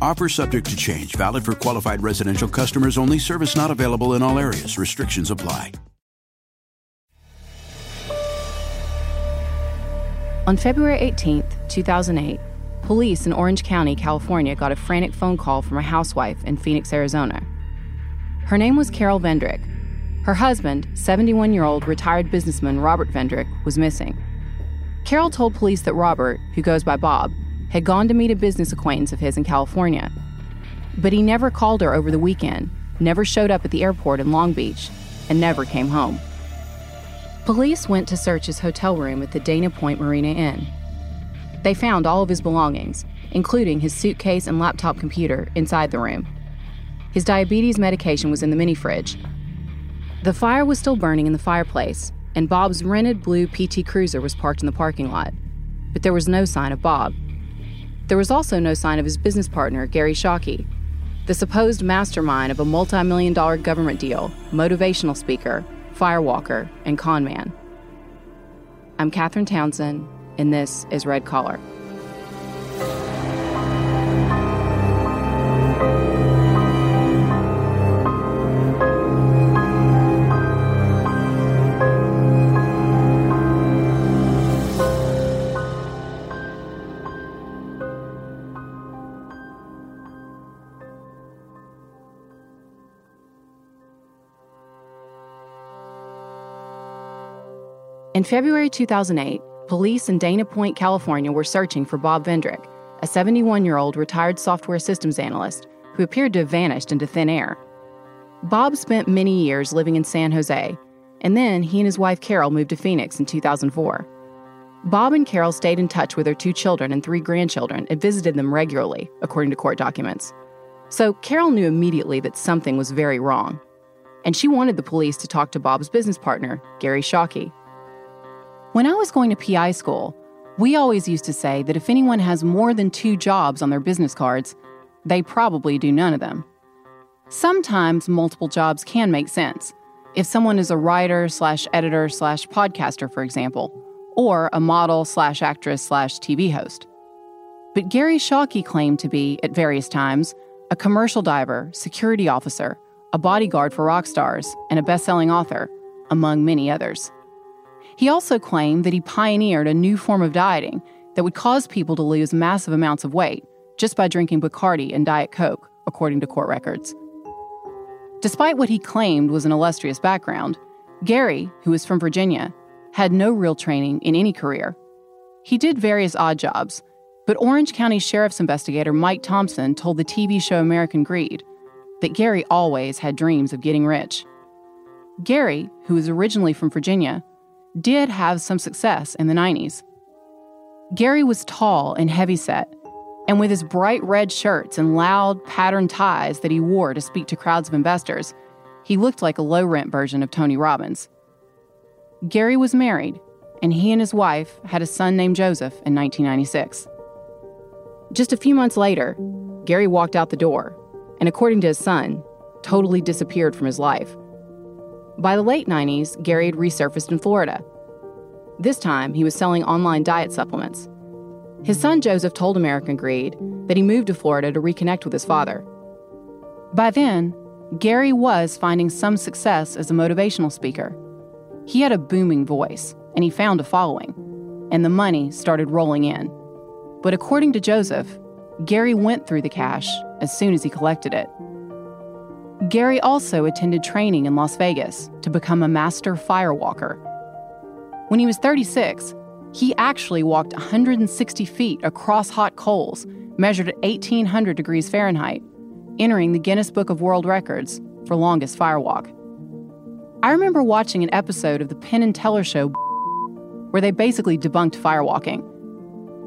Offer subject to change, valid for qualified residential customers only, service not available in all areas. Restrictions apply. On February 18, 2008, police in Orange County, California got a frantic phone call from a housewife in Phoenix, Arizona. Her name was Carol Vendrick. Her husband, 71 year old retired businessman Robert Vendrick, was missing. Carol told police that Robert, who goes by Bob, had gone to meet a business acquaintance of his in California. But he never called her over the weekend, never showed up at the airport in Long Beach, and never came home. Police went to search his hotel room at the Dana Point Marina Inn. They found all of his belongings, including his suitcase and laptop computer, inside the room. His diabetes medication was in the mini fridge. The fire was still burning in the fireplace, and Bob's rented blue PT Cruiser was parked in the parking lot. But there was no sign of Bob. There was also no sign of his business partner, Gary Shockey, the supposed mastermind of a multi million dollar government deal, motivational speaker, firewalker, and conman. I'm Katherine Townsend, and this is Red Collar. In February 2008, police in Dana Point, California were searching for Bob Vendrick, a 71 year old retired software systems analyst who appeared to have vanished into thin air. Bob spent many years living in San Jose, and then he and his wife Carol moved to Phoenix in 2004. Bob and Carol stayed in touch with their two children and three grandchildren and visited them regularly, according to court documents. So Carol knew immediately that something was very wrong. And she wanted the police to talk to Bob's business partner, Gary Shockey. When I was going to PI school, we always used to say that if anyone has more than two jobs on their business cards, they probably do none of them. Sometimes multiple jobs can make sense. If someone is a writer slash editor slash podcaster, for example, or a model slash actress slash TV host. But Gary Shockey claimed to be, at various times, a commercial diver, security officer, a bodyguard for rock stars, and a best selling author, among many others. He also claimed that he pioneered a new form of dieting that would cause people to lose massive amounts of weight just by drinking Bacardi and Diet Coke, according to court records. Despite what he claimed was an illustrious background, Gary, who was from Virginia, had no real training in any career. He did various odd jobs, but Orange County Sheriff's investigator Mike Thompson told the TV show American Greed that Gary always had dreams of getting rich. Gary, who was originally from Virginia, did have some success in the 90s. Gary was tall and heavyset, and with his bright red shirts and loud patterned ties that he wore to speak to crowds of investors, he looked like a low rent version of Tony Robbins. Gary was married, and he and his wife had a son named Joseph in 1996. Just a few months later, Gary walked out the door, and according to his son, totally disappeared from his life. By the late 90s, Gary had resurfaced in Florida. This time, he was selling online diet supplements. His son Joseph told American Greed that he moved to Florida to reconnect with his father. By then, Gary was finding some success as a motivational speaker. He had a booming voice, and he found a following, and the money started rolling in. But according to Joseph, Gary went through the cash as soon as he collected it. Gary also attended training in Las Vegas to become a master firewalker. When he was 36, he actually walked 160 feet across hot coals, measured at 1800 degrees Fahrenheit, entering the Guinness Book of World Records for longest firewalk. I remember watching an episode of the Penn and Teller show where they basically debunked firewalking.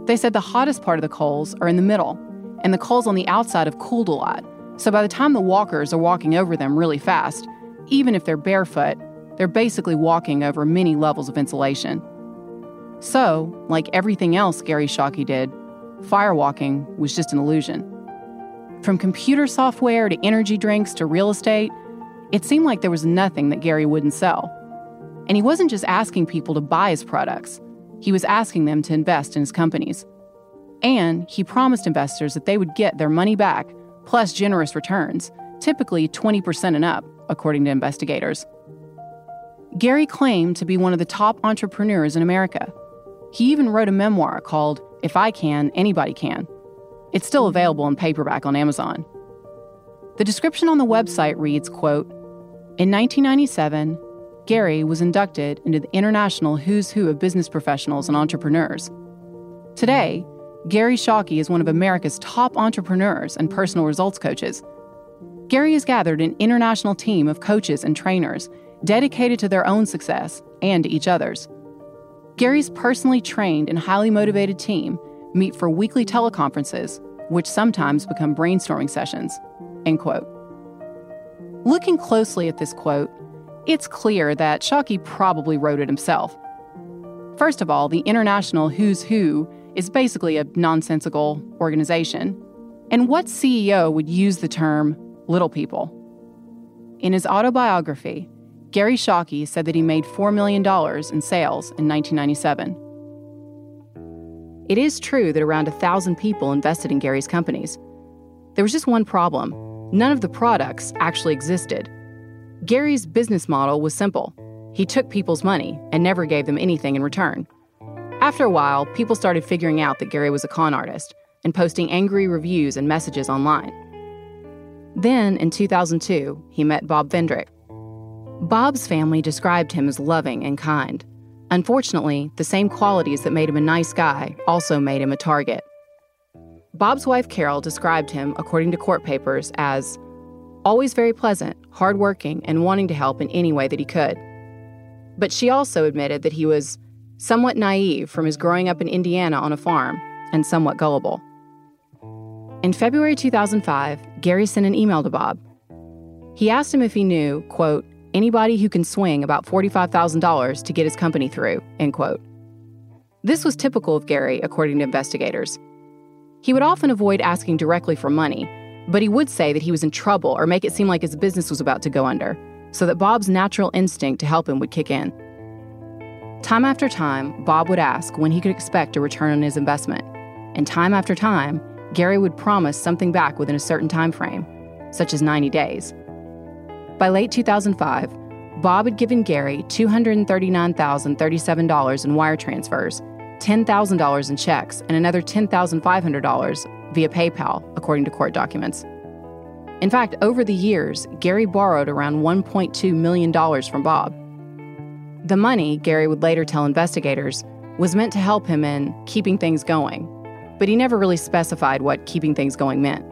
They said the hottest part of the coals are in the middle, and the coals on the outside have cooled a lot so by the time the walkers are walking over them really fast, even if they're barefoot, they're basically walking over many levels of insulation. So, like everything else Gary Shockey did, firewalking was just an illusion. From computer software to energy drinks to real estate, it seemed like there was nothing that Gary wouldn't sell. And he wasn't just asking people to buy his products, he was asking them to invest in his companies. And he promised investors that they would get their money back plus generous returns, typically 20% and up, according to investigators. Gary claimed to be one of the top entrepreneurs in America. He even wrote a memoir called If I Can, Anybody Can. It's still available in paperback on Amazon. The description on the website reads, quote, In 1997, Gary was inducted into the International Who's Who of Business Professionals and Entrepreneurs. Today, Gary Shockey is one of America's top entrepreneurs and personal results coaches. Gary has gathered an international team of coaches and trainers dedicated to their own success and to each other's. Gary's personally trained and highly motivated team meet for weekly teleconferences, which sometimes become brainstorming sessions. End quote. Looking closely at this quote, it's clear that Shockey probably wrote it himself. First of all, the international who's who is basically a nonsensical organization. And what CEO would use the term little people? In his autobiography, Gary Shockey said that he made $4 million in sales in 1997. It is true that around 1,000 people invested in Gary's companies. There was just one problem none of the products actually existed. Gary's business model was simple he took people's money and never gave them anything in return. After a while, people started figuring out that Gary was a con artist and posting angry reviews and messages online. Then, in 2002, he met Bob Vendrick. Bob's family described him as loving and kind. Unfortunately, the same qualities that made him a nice guy also made him a target. Bob's wife Carol described him, according to court papers, as always very pleasant, hardworking, and wanting to help in any way that he could. But she also admitted that he was somewhat naive from his growing up in Indiana on a farm, and somewhat gullible. In February 2005, Gary sent an email to Bob. He asked him if he knew, quote, anybody who can swing about $45,000 to get his company through, end quote. This was typical of Gary, according to investigators. He would often avoid asking directly for money, but he would say that he was in trouble or make it seem like his business was about to go under, so that Bob's natural instinct to help him would kick in. Time after time, Bob would ask when he could expect a return on his investment. And time after time, Gary would promise something back within a certain time frame, such as 90 days. By late 2005, Bob had given Gary $239,037 in wire transfers, $10,000 in checks, and another $10,500 via PayPal, according to court documents. In fact, over the years, Gary borrowed around $1.2 million from Bob. The money, Gary would later tell investigators, was meant to help him in keeping things going, but he never really specified what keeping things going meant.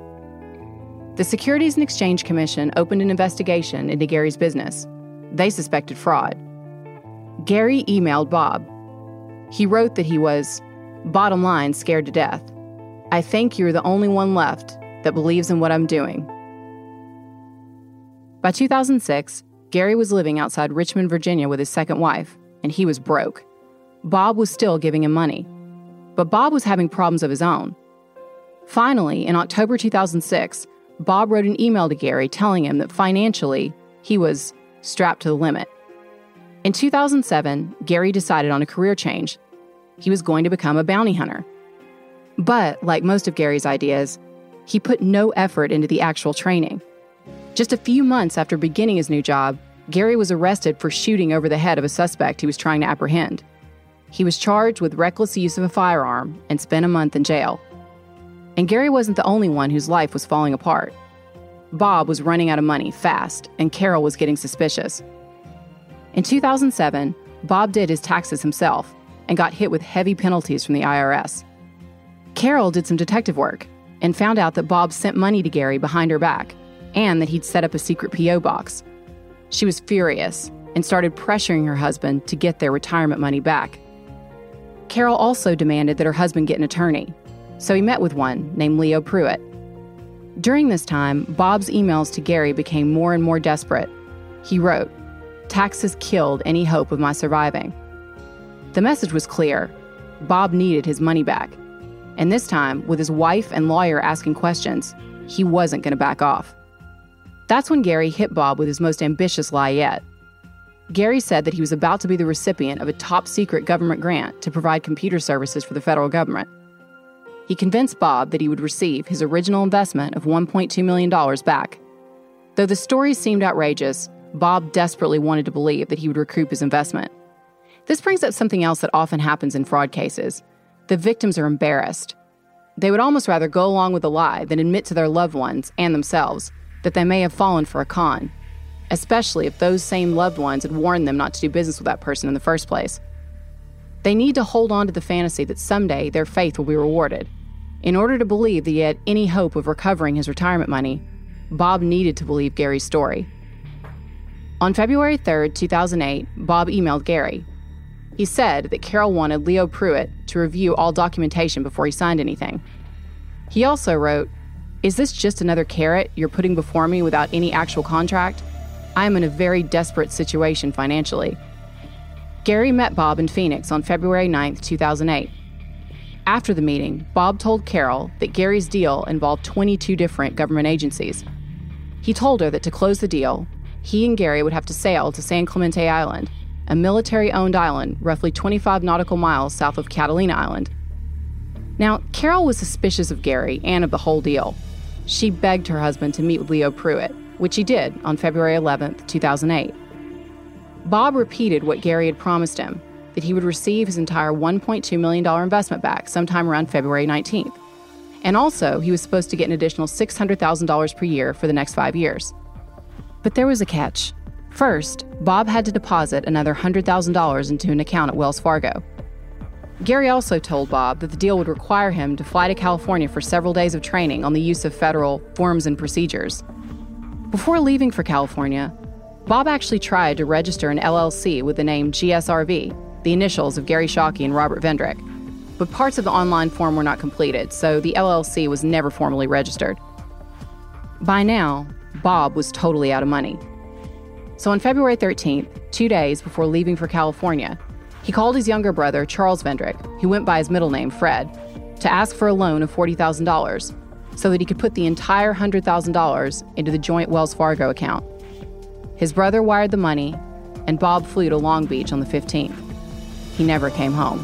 The Securities and Exchange Commission opened an investigation into Gary's business. They suspected fraud. Gary emailed Bob. He wrote that he was, bottom line, scared to death. I think you're the only one left that believes in what I'm doing. By 2006, Gary was living outside Richmond, Virginia with his second wife, and he was broke. Bob was still giving him money. But Bob was having problems of his own. Finally, in October 2006, Bob wrote an email to Gary telling him that financially, he was strapped to the limit. In 2007, Gary decided on a career change. He was going to become a bounty hunter. But, like most of Gary's ideas, he put no effort into the actual training. Just a few months after beginning his new job, Gary was arrested for shooting over the head of a suspect he was trying to apprehend. He was charged with reckless use of a firearm and spent a month in jail. And Gary wasn't the only one whose life was falling apart. Bob was running out of money fast, and Carol was getting suspicious. In 2007, Bob did his taxes himself and got hit with heavy penalties from the IRS. Carol did some detective work and found out that Bob sent money to Gary behind her back and that he'd set up a secret P.O. box. She was furious and started pressuring her husband to get their retirement money back. Carol also demanded that her husband get an attorney, so he met with one named Leo Pruitt. During this time, Bob's emails to Gary became more and more desperate. He wrote, Taxes killed any hope of my surviving. The message was clear Bob needed his money back. And this time, with his wife and lawyer asking questions, he wasn't going to back off. That's when Gary hit Bob with his most ambitious lie yet. Gary said that he was about to be the recipient of a top secret government grant to provide computer services for the federal government. He convinced Bob that he would receive his original investment of $1.2 million back. Though the story seemed outrageous, Bob desperately wanted to believe that he would recoup his investment. This brings up something else that often happens in fraud cases the victims are embarrassed. They would almost rather go along with the lie than admit to their loved ones and themselves that they may have fallen for a con, especially if those same loved ones had warned them not to do business with that person in the first place. They need to hold on to the fantasy that someday their faith will be rewarded. In order to believe that he had any hope of recovering his retirement money, Bob needed to believe Gary's story. On February 3, 2008, Bob emailed Gary. He said that Carol wanted Leo Pruitt to review all documentation before he signed anything. He also wrote, is this just another carrot you're putting before me without any actual contract? I am in a very desperate situation financially. Gary met Bob in Phoenix on February 9, 2008. After the meeting, Bob told Carol that Gary's deal involved 22 different government agencies. He told her that to close the deal, he and Gary would have to sail to San Clemente Island, a military owned island roughly 25 nautical miles south of Catalina Island. Now, Carol was suspicious of Gary and of the whole deal. She begged her husband to meet with Leo Pruitt, which he did on February 11, 2008. Bob repeated what Gary had promised him that he would receive his entire $1.2 million investment back sometime around February 19th. And also, he was supposed to get an additional $600,000 per year for the next five years. But there was a catch. First, Bob had to deposit another $100,000 into an account at Wells Fargo. Gary also told Bob that the deal would require him to fly to California for several days of training on the use of federal forms and procedures. Before leaving for California, Bob actually tried to register an LLC with the name GSRV, the initials of Gary Shockey and Robert Vendrick. But parts of the online form were not completed, so the LLC was never formally registered. By now, Bob was totally out of money. So on February 13th, two days before leaving for California, he called his younger brother, Charles Vendrick, who went by his middle name, Fred, to ask for a loan of $40,000 so that he could put the entire $100,000 into the joint Wells Fargo account. His brother wired the money, and Bob flew to Long Beach on the 15th. He never came home.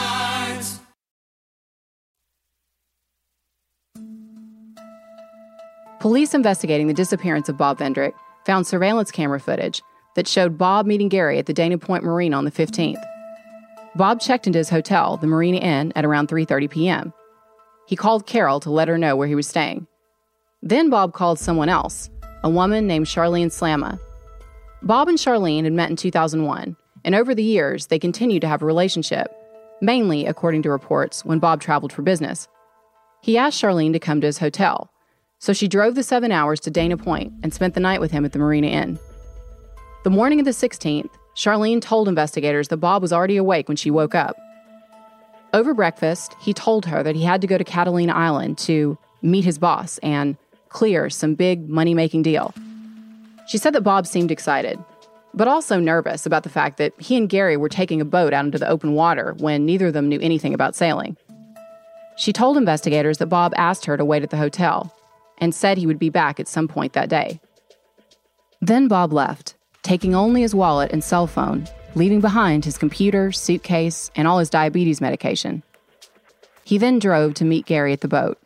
Police investigating the disappearance of Bob Vendrick found surveillance camera footage that showed Bob meeting Gary at the Dana Point Marina on the 15th. Bob checked into his hotel, the Marina Inn, at around 3:30 p.m. He called Carol to let her know where he was staying. Then Bob called someone else, a woman named Charlene Slama. Bob and Charlene had met in 2001, and over the years they continued to have a relationship, mainly, according to reports, when Bob traveled for business. He asked Charlene to come to his hotel, so she drove the seven hours to Dana Point and spent the night with him at the Marina Inn. The morning of the 16th, Charlene told investigators that Bob was already awake when she woke up. Over breakfast, he told her that he had to go to Catalina Island to meet his boss and clear some big money making deal. She said that Bob seemed excited, but also nervous about the fact that he and Gary were taking a boat out into the open water when neither of them knew anything about sailing. She told investigators that Bob asked her to wait at the hotel and said he would be back at some point that day. Then Bob left, taking only his wallet and cell phone, leaving behind his computer, suitcase, and all his diabetes medication. He then drove to meet Gary at the boat.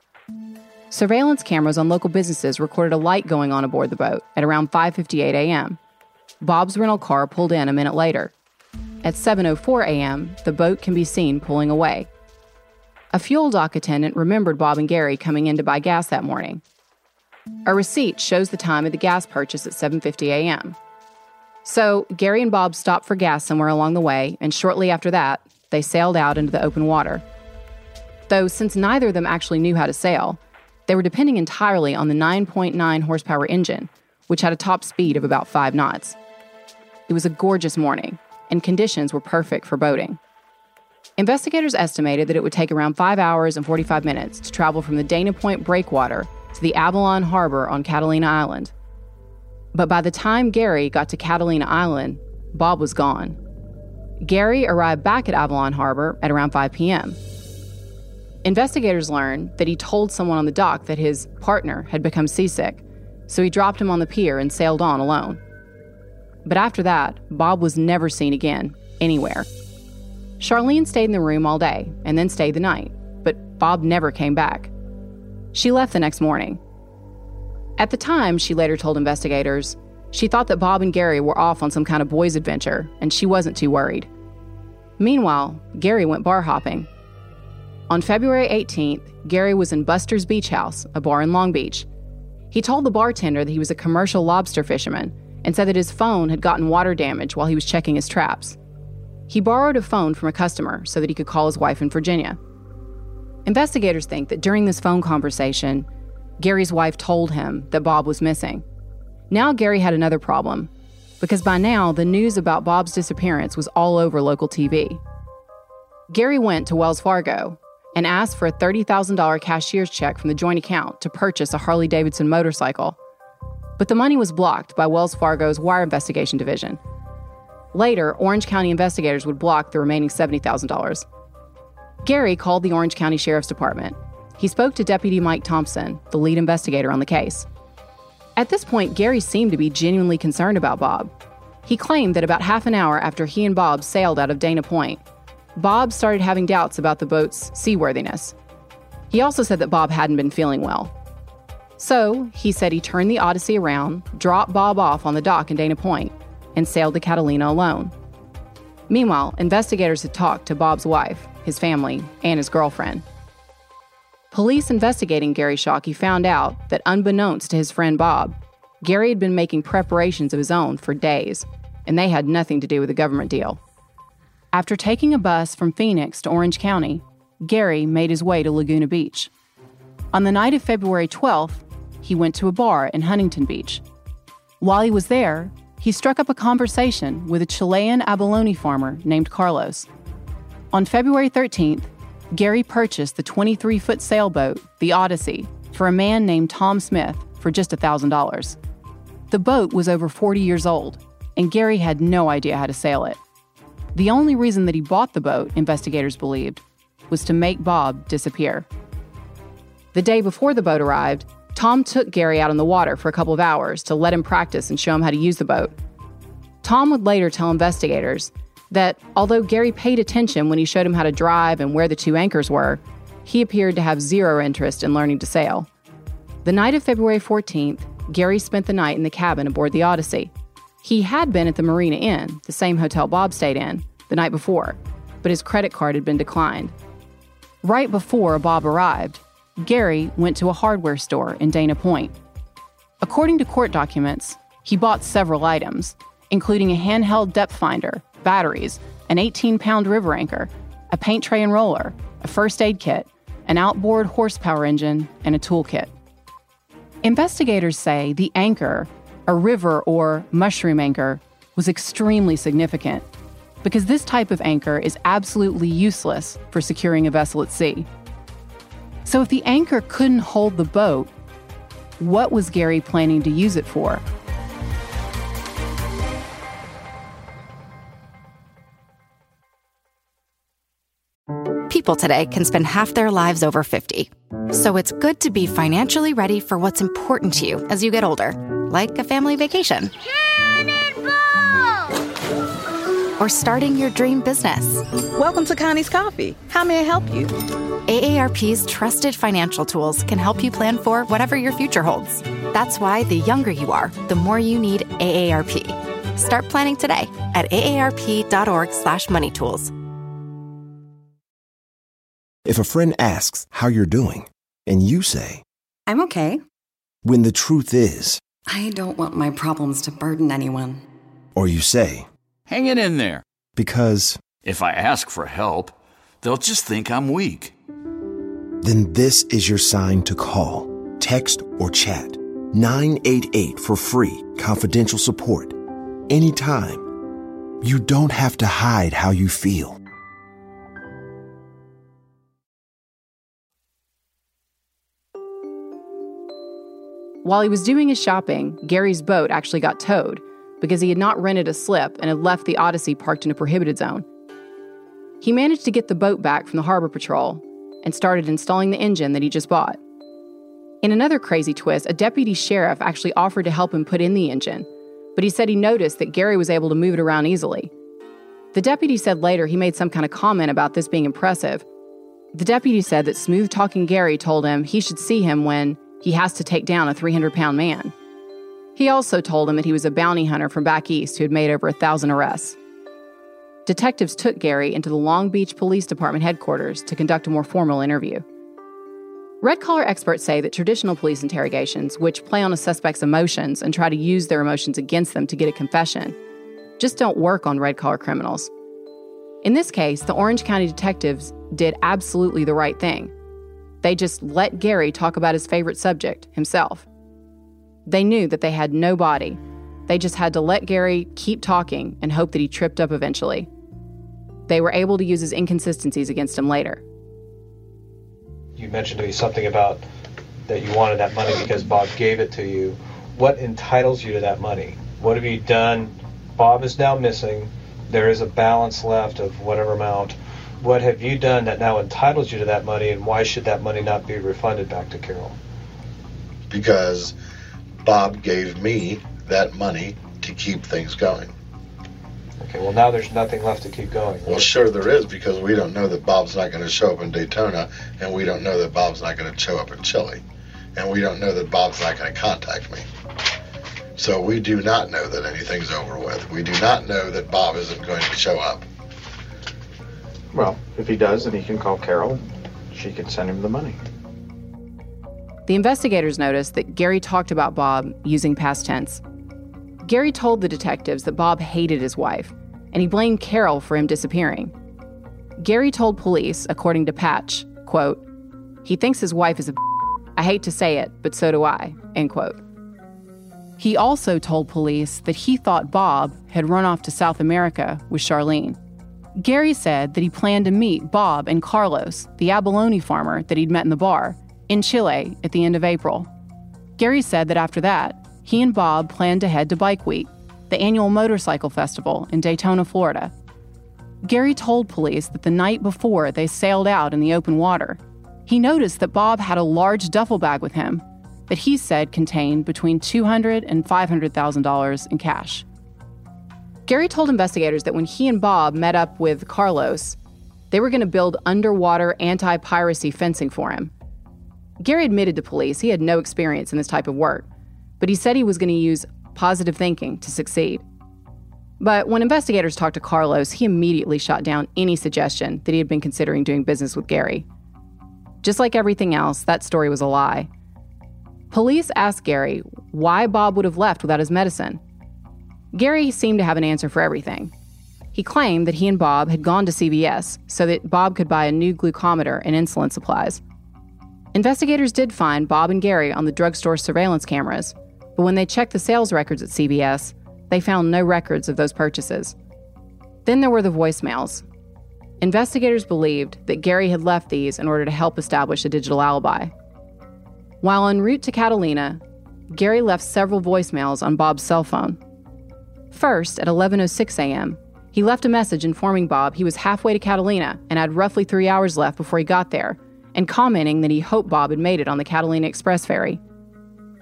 Surveillance cameras on local businesses recorded a light going on aboard the boat at around 5:58 a.m. Bob's rental car pulled in a minute later. At 7:04 a.m., the boat can be seen pulling away. A fuel dock attendant remembered Bob and Gary coming in to buy gas that morning. A receipt shows the time of the gas purchase at 7:50 a.m. So, Gary and Bob stopped for gas somewhere along the way, and shortly after that, they sailed out into the open water. Though since neither of them actually knew how to sail, they were depending entirely on the 9.9 horsepower engine, which had a top speed of about 5 knots. It was a gorgeous morning, and conditions were perfect for boating. Investigators estimated that it would take around 5 hours and 45 minutes to travel from the Dana Point breakwater to the Avalon Harbor on Catalina Island. But by the time Gary got to Catalina Island, Bob was gone. Gary arrived back at Avalon Harbor at around 5 p.m. Investigators learned that he told someone on the dock that his partner had become seasick, so he dropped him on the pier and sailed on alone. But after that, Bob was never seen again, anywhere. Charlene stayed in the room all day and then stayed the night, but Bob never came back. She left the next morning. At the time, she later told investigators, she thought that Bob and Gary were off on some kind of boys' adventure, and she wasn't too worried. Meanwhile, Gary went bar hopping on February 18th, Gary was in Buster's Beach House, a bar in Long Beach. He told the bartender that he was a commercial lobster fisherman and said that his phone had gotten water damage while he was checking his traps. He borrowed a phone from a customer so that he could call his wife in Virginia. Investigators think that during this phone conversation, Gary's wife told him that Bob was missing. Now, Gary had another problem because by now the news about Bob's disappearance was all over local TV. Gary went to Wells Fargo and asked for a $30,000 cashier's check from the joint account to purchase a Harley Davidson motorcycle. But the money was blocked by Wells Fargo's Wire Investigation Division. Later, Orange County investigators would block the remaining $70,000. Gary called the Orange County Sheriff's Department. He spoke to Deputy Mike Thompson, the lead investigator on the case. At this point, Gary seemed to be genuinely concerned about Bob. He claimed that about half an hour after he and Bob sailed out of Dana Point, Bob started having doubts about the boat's seaworthiness. He also said that Bob hadn't been feeling well. So, he said he turned the Odyssey around, dropped Bob off on the dock in Dana Point, and sailed to Catalina alone. Meanwhile, investigators had talked to Bob's wife, his family, and his girlfriend. Police investigating Gary Shockey found out that, unbeknownst to his friend Bob, Gary had been making preparations of his own for days, and they had nothing to do with the government deal. After taking a bus from Phoenix to Orange County, Gary made his way to Laguna Beach. On the night of February 12th, he went to a bar in Huntington Beach. While he was there, he struck up a conversation with a Chilean abalone farmer named Carlos. On February 13th, Gary purchased the 23 foot sailboat, the Odyssey, for a man named Tom Smith for just $1,000. The boat was over 40 years old, and Gary had no idea how to sail it. The only reason that he bought the boat, investigators believed, was to make Bob disappear. The day before the boat arrived, Tom took Gary out on the water for a couple of hours to let him practice and show him how to use the boat. Tom would later tell investigators that although Gary paid attention when he showed him how to drive and where the two anchors were, he appeared to have zero interest in learning to sail. The night of February 14th, Gary spent the night in the cabin aboard the Odyssey. He had been at the Marina Inn, the same hotel Bob stayed in, the night before, but his credit card had been declined. Right before Bob arrived, Gary went to a hardware store in Dana Point. According to court documents, he bought several items, including a handheld depth finder, batteries, an 18 pound river anchor, a paint tray and roller, a first aid kit, an outboard horsepower engine, and a toolkit. Investigators say the anchor, a river or mushroom anchor, was extremely significant because this type of anchor is absolutely useless for securing a vessel at sea. So, if the anchor couldn't hold the boat, what was Gary planning to use it for? People today can spend half their lives over 50. So it's good to be financially ready for what's important to you as you get older, like a family vacation or starting your dream business. Welcome to Connie's Coffee. How may I help you? AARP's trusted financial tools can help you plan for whatever your future holds. That's why the younger you are, the more you need AARP. Start planning today at aarp.org/moneytools. If a friend asks how you're doing, and you say, "I'm okay," when the truth is, "I don't want my problems to burden anyone," or you say, Hang it in there. Because if I ask for help, they'll just think I'm weak. Then this is your sign to call, text, or chat 988 for free, confidential support. Anytime. You don't have to hide how you feel. While he was doing his shopping, Gary's boat actually got towed because he had not rented a slip and had left the Odyssey parked in a prohibited zone. He managed to get the boat back from the Harbor Patrol and started installing the engine that he just bought. In another crazy twist, a deputy sheriff actually offered to help him put in the engine, but he said he noticed that Gary was able to move it around easily. The deputy said later he made some kind of comment about this being impressive. The deputy said that smooth talking Gary told him he should see him when he has to take down a 300 pound man. He also told him that he was a bounty hunter from back east who had made over a thousand arrests. Detectives took Gary into the Long Beach Police Department headquarters to conduct a more formal interview. Red collar experts say that traditional police interrogations, which play on a suspect's emotions and try to use their emotions against them to get a confession, just don't work on red collar criminals. In this case, the Orange County detectives did absolutely the right thing. They just let Gary talk about his favorite subject, himself. They knew that they had no body. They just had to let Gary keep talking and hope that he tripped up eventually. They were able to use his inconsistencies against him later. You mentioned to me something about that you wanted that money because Bob gave it to you. What entitles you to that money? What have you done? Bob is now missing. There is a balance left of whatever amount. What have you done that now entitles you to that money, and why should that money not be refunded back to Carol? Because Bob gave me that money to keep things going. Okay, well, now there's nothing left to keep going. Well, sure there is because we don't know that Bob's not going to show up in Daytona, and we don't know that Bob's not going to show up in Chile, and we don't know that Bob's not going to contact me. So we do not know that anything's over with. We do not know that Bob isn't going to show up. Well, if he does, then he can call Carol. She can send him the money. The investigators noticed that Gary talked about Bob using past tense. Gary told the detectives that Bob hated his wife, and he blamed Carol for him disappearing. Gary told police, according to Patch, quote, he thinks his wife is a I hate to say it, but so do I, end quote. He also told police that he thought Bob had run off to South America with Charlene. Gary said that he planned to meet Bob and Carlos, the abalone farmer that he'd met in the bar, in Chile at the end of April. Gary said that after that, he and Bob planned to head to Bike Week, the annual motorcycle festival in Daytona, Florida. Gary told police that the night before they sailed out in the open water, he noticed that Bob had a large duffel bag with him that he said contained between $200 and $500,000 in cash. Gary told investigators that when he and Bob met up with Carlos, they were going to build underwater anti piracy fencing for him Gary admitted to police he had no experience in this type of work, but he said he was going to use positive thinking to succeed. But when investigators talked to Carlos, he immediately shot down any suggestion that he had been considering doing business with Gary. Just like everything else, that story was a lie. Police asked Gary why Bob would have left without his medicine. Gary seemed to have an answer for everything. He claimed that he and Bob had gone to CVS so that Bob could buy a new glucometer and insulin supplies. Investigators did find Bob and Gary on the drugstore surveillance cameras, but when they checked the sales records at CVS, they found no records of those purchases. Then there were the voicemails. Investigators believed that Gary had left these in order to help establish a digital alibi. While en route to Catalina, Gary left several voicemails on Bob's cell phone. First, at 11:06 a.m., he left a message informing Bob he was halfway to Catalina and had roughly 3 hours left before he got there, and commenting that he hoped Bob had made it on the Catalina Express ferry.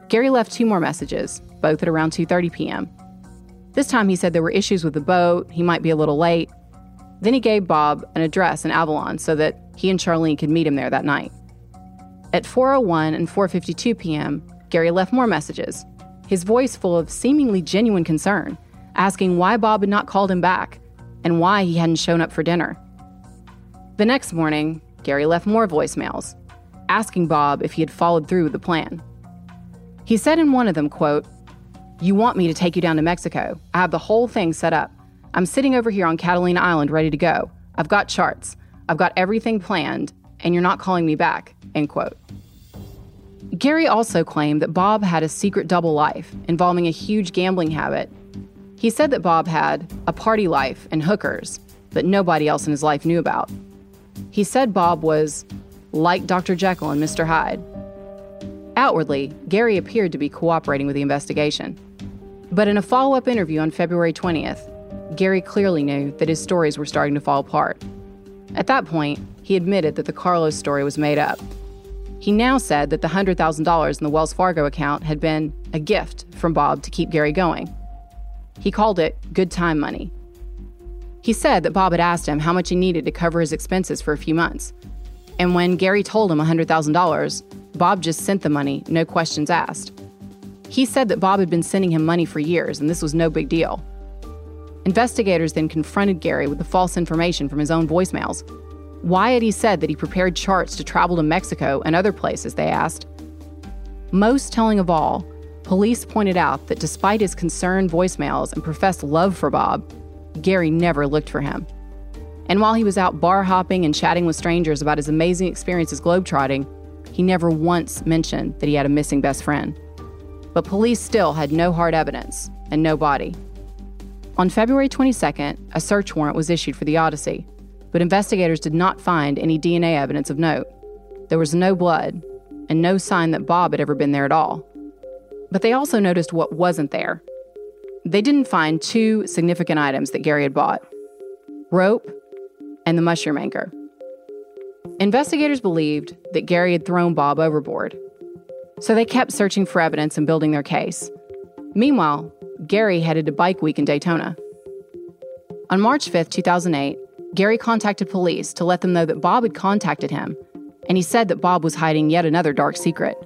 Gary left two more messages, both at around 2:30 p.m. This time he said there were issues with the boat, he might be a little late. Then he gave Bob an address in Avalon so that he and Charlene could meet him there that night. At 4:01 and 4:52 p.m., Gary left more messages, his voice full of seemingly genuine concern, asking why Bob had not called him back and why he hadn't shown up for dinner. The next morning, Gary left more voicemails, asking Bob if he had followed through with the plan. He said in one of them, quote, you want me to take you down to Mexico. I have the whole thing set up. I'm sitting over here on Catalina Island ready to go. I've got charts. I've got everything planned, and you're not calling me back. End quote. Gary also claimed that Bob had a secret double life involving a huge gambling habit. He said that Bob had a party life and hookers that nobody else in his life knew about. He said Bob was like Dr. Jekyll and Mr. Hyde. Outwardly, Gary appeared to be cooperating with the investigation. But in a follow up interview on February 20th, Gary clearly knew that his stories were starting to fall apart. At that point, he admitted that the Carlos story was made up. He now said that the $100,000 in the Wells Fargo account had been a gift from Bob to keep Gary going. He called it good time money. He said that Bob had asked him how much he needed to cover his expenses for a few months. And when Gary told him $100,000, Bob just sent the money, no questions asked. He said that Bob had been sending him money for years and this was no big deal. Investigators then confronted Gary with the false information from his own voicemails. Why had he said that he prepared charts to travel to Mexico and other places, they asked. Most telling of all, police pointed out that despite his concerned voicemails and professed love for Bob, Gary never looked for him. And while he was out bar hopping and chatting with strangers about his amazing experiences globetrotting, he never once mentioned that he had a missing best friend but police still had no hard evidence and no body. On February 22nd, a search warrant was issued for the Odyssey, but investigators did not find any DNA evidence of note. There was no blood and no sign that Bob had ever been there at all. But they also noticed what wasn't there. They didn't find two significant items that Gary had bought rope and the mushroom anchor. Investigators believed that Gary had thrown Bob overboard so they kept searching for evidence and building their case. Meanwhile, Gary headed to Bike Week in Daytona. On March 5, 2008, Gary contacted police to let them know that Bob had contacted him, and he said that Bob was hiding yet another dark secret.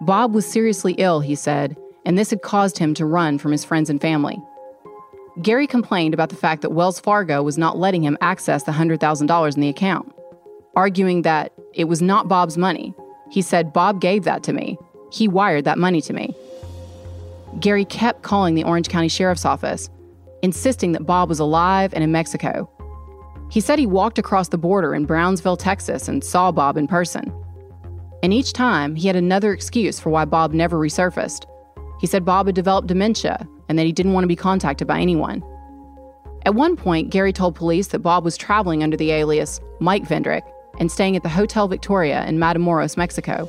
Bob was seriously ill, he said, and this had caused him to run from his friends and family. Gary complained about the fact that Wells Fargo was not letting him access the $100,000 in the account, arguing that it was not Bob's money he said, Bob gave that to me. He wired that money to me. Gary kept calling the Orange County Sheriff's Office, insisting that Bob was alive and in Mexico. He said he walked across the border in Brownsville, Texas, and saw Bob in person. And each time, he had another excuse for why Bob never resurfaced. He said Bob had developed dementia and that he didn't want to be contacted by anyone. At one point, Gary told police that Bob was traveling under the alias Mike Vendrick and staying at the Hotel Victoria in Matamoros, Mexico.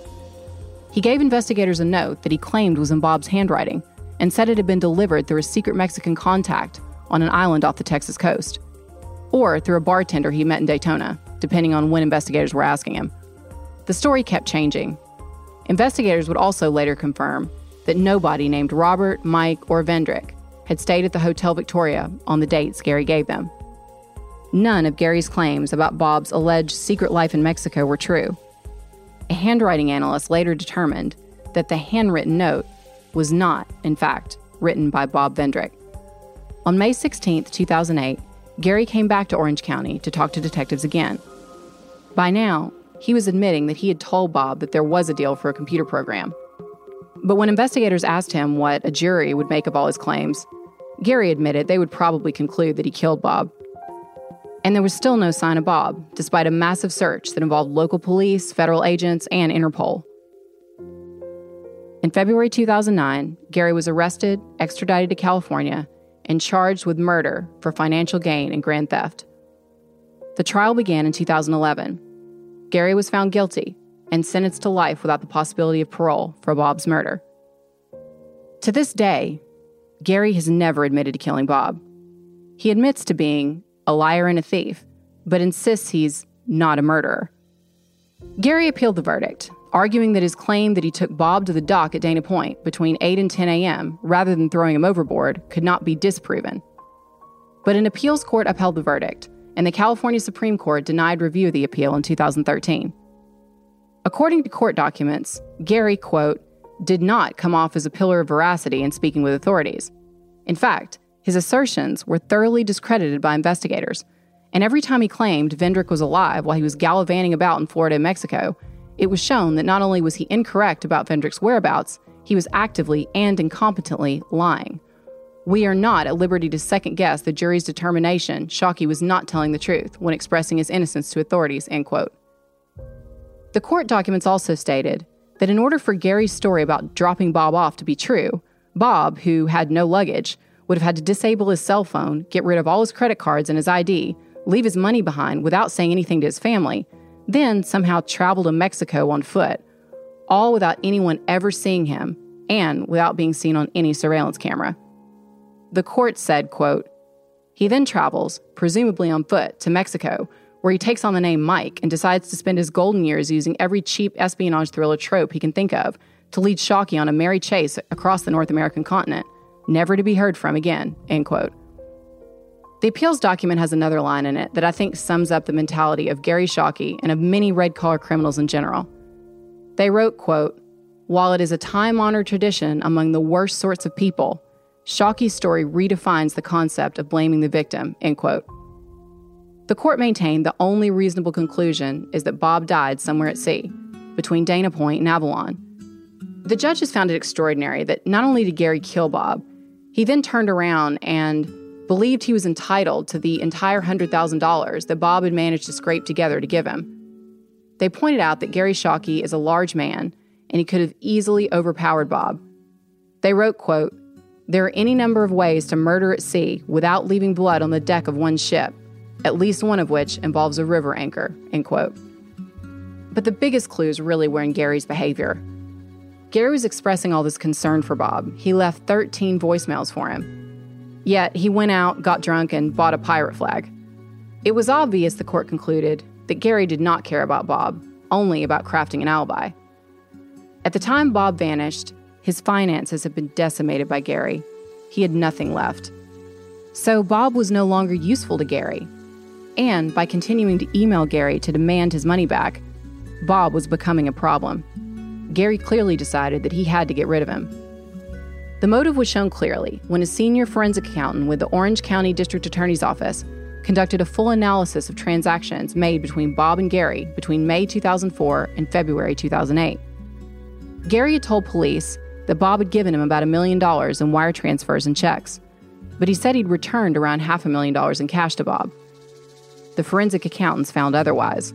He gave investigators a note that he claimed was in Bob's handwriting and said it had been delivered through a secret Mexican contact on an island off the Texas coast, or through a bartender he met in Daytona, depending on when investigators were asking him. The story kept changing. Investigators would also later confirm that nobody named Robert, Mike, or Vendrick had stayed at the Hotel Victoria on the dates Gary gave them. None of Gary's claims about Bob's alleged secret life in Mexico were true. A handwriting analyst later determined that the handwritten note was not, in fact, written by Bob Vendrick. On May 16, 2008, Gary came back to Orange County to talk to detectives again. By now, he was admitting that he had told Bob that there was a deal for a computer program. But when investigators asked him what a jury would make of all his claims, Gary admitted they would probably conclude that he killed Bob. And there was still no sign of Bob, despite a massive search that involved local police, federal agents, and Interpol. In February 2009, Gary was arrested, extradited to California, and charged with murder for financial gain and grand theft. The trial began in 2011. Gary was found guilty and sentenced to life without the possibility of parole for Bob's murder. To this day, Gary has never admitted to killing Bob. He admits to being a liar and a thief, but insists he's not a murderer. Gary appealed the verdict, arguing that his claim that he took Bob to the dock at Dana Point between 8 and 10 a.m., rather than throwing him overboard, could not be disproven. But an appeals court upheld the verdict, and the California Supreme Court denied review of the appeal in 2013. According to court documents, Gary, quote, did not come off as a pillar of veracity in speaking with authorities. In fact, his assertions were thoroughly discredited by investigators, and every time he claimed Kendrick was alive while he was gallivanting about in Florida and Mexico, it was shown that not only was he incorrect about Kendrick's whereabouts, he was actively and incompetently lying. We are not at liberty to second guess the jury's determination Shockey was not telling the truth when expressing his innocence to authorities, end quote. The court documents also stated that in order for Gary's story about dropping Bob off to be true, Bob, who had no luggage, would have had to disable his cell phone, get rid of all his credit cards and his ID, leave his money behind without saying anything to his family, then somehow travel to Mexico on foot, all without anyone ever seeing him and without being seen on any surveillance camera. The court said, quote, he then travels, presumably on foot, to Mexico, where he takes on the name Mike and decides to spend his golden years using every cheap espionage thriller trope he can think of to lead Shockey on a merry chase across the North American continent, never to be heard from again, end quote. The appeals document has another line in it that I think sums up the mentality of Gary Shockey and of many red collar criminals in general. They wrote, quote, While it is a time honored tradition among the worst sorts of people, Shockey's story redefines the concept of blaming the victim, end quote. The court maintained the only reasonable conclusion is that Bob died somewhere at sea, between Dana Point and Avalon. The judges found it extraordinary that not only did Gary kill Bob, he then turned around and believed he was entitled to the entire $100,000 that Bob had managed to scrape together to give him. They pointed out that Gary Shockey is a large man and he could have easily overpowered Bob. They wrote, quote, There are any number of ways to murder at sea without leaving blood on the deck of one ship, at least one of which involves a river anchor, end quote. But the biggest clues really were in Gary's behavior. Gary was expressing all this concern for Bob. He left 13 voicemails for him. Yet he went out, got drunk, and bought a pirate flag. It was obvious, the court concluded, that Gary did not care about Bob, only about crafting an alibi. At the time Bob vanished, his finances had been decimated by Gary. He had nothing left. So Bob was no longer useful to Gary. And by continuing to email Gary to demand his money back, Bob was becoming a problem. Gary clearly decided that he had to get rid of him. The motive was shown clearly when a senior forensic accountant with the Orange County District Attorney's Office conducted a full analysis of transactions made between Bob and Gary between May 2004 and February 2008. Gary had told police that Bob had given him about a million dollars in wire transfers and checks, but he said he'd returned around half a million dollars in cash to Bob. The forensic accountants found otherwise.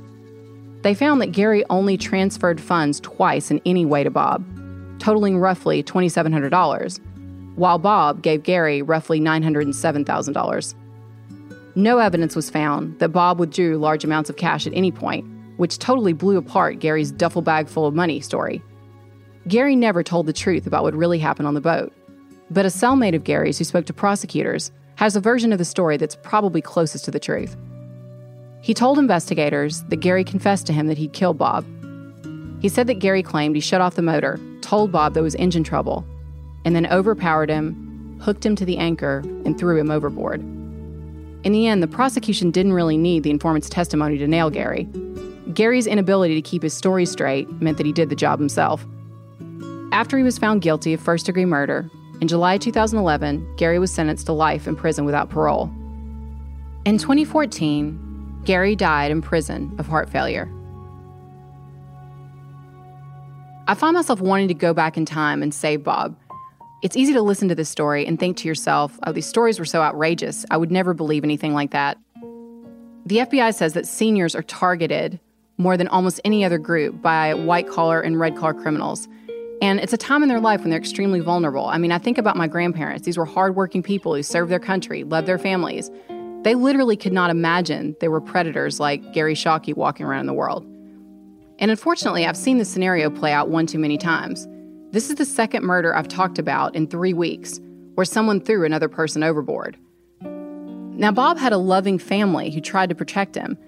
They found that Gary only transferred funds twice in any way to Bob, totaling roughly $2,700, while Bob gave Gary roughly $907,000. No evidence was found that Bob withdrew large amounts of cash at any point, which totally blew apart Gary's duffel bag full of money story. Gary never told the truth about what really happened on the boat, but a cellmate of Gary's who spoke to prosecutors has a version of the story that's probably closest to the truth. He told investigators that Gary confessed to him that he'd killed Bob. He said that Gary claimed he shut off the motor told Bob there was engine trouble, and then overpowered him, hooked him to the anchor, and threw him overboard. In the end, the prosecution didn't really need the informant's testimony to nail Gary. Gary's inability to keep his story straight meant that he did the job himself. After he was found guilty of first degree murder, in July 2011, Gary was sentenced to life in prison without parole. In 2014, Gary died in prison of heart failure. I find myself wanting to go back in time and save Bob. It's easy to listen to this story and think to yourself, oh, these stories were so outrageous. I would never believe anything like that. The FBI says that seniors are targeted more than almost any other group by white collar and red collar criminals. And it's a time in their life when they're extremely vulnerable. I mean, I think about my grandparents. These were hardworking people who served their country, loved their families. They literally could not imagine they were predators like Gary Shockey walking around in the world. And unfortunately, I've seen this scenario play out one too many times. This is the second murder I've talked about in three weeks where someone threw another person overboard. Now, Bob had a loving family who tried to protect him,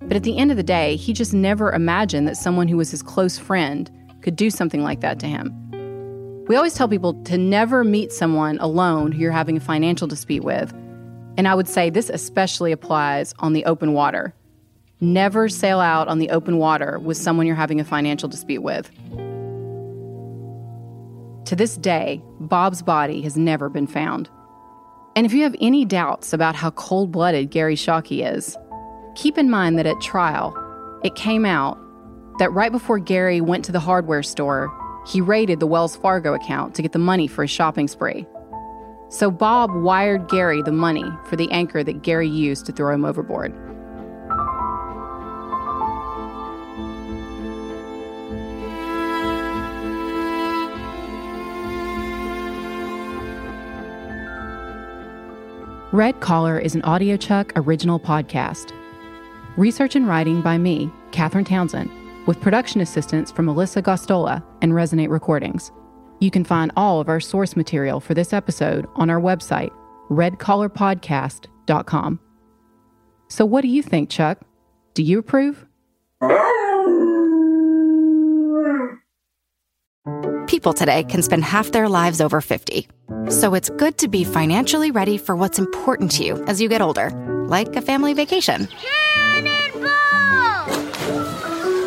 but at the end of the day, he just never imagined that someone who was his close friend could do something like that to him. We always tell people to never meet someone alone who you're having a financial dispute with. And I would say this especially applies on the open water. Never sail out on the open water with someone you're having a financial dispute with. To this day, Bob's body has never been found. And if you have any doubts about how cold blooded Gary Shockey is, keep in mind that at trial, it came out that right before Gary went to the hardware store, he raided the Wells Fargo account to get the money for his shopping spree. So Bob wired Gary the money for the anchor that Gary used to throw him overboard. Red Collar is an audiochuck original podcast. Research and writing by me, Katherine Townsend, with production assistance from Melissa Gostola and Resonate Recordings. You can find all of our source material for this episode on our website, redcollarpodcast.com. So, what do you think, Chuck? Do you approve? People today can spend half their lives over 50. So it's good to be financially ready for what's important to you as you get older, like a family vacation.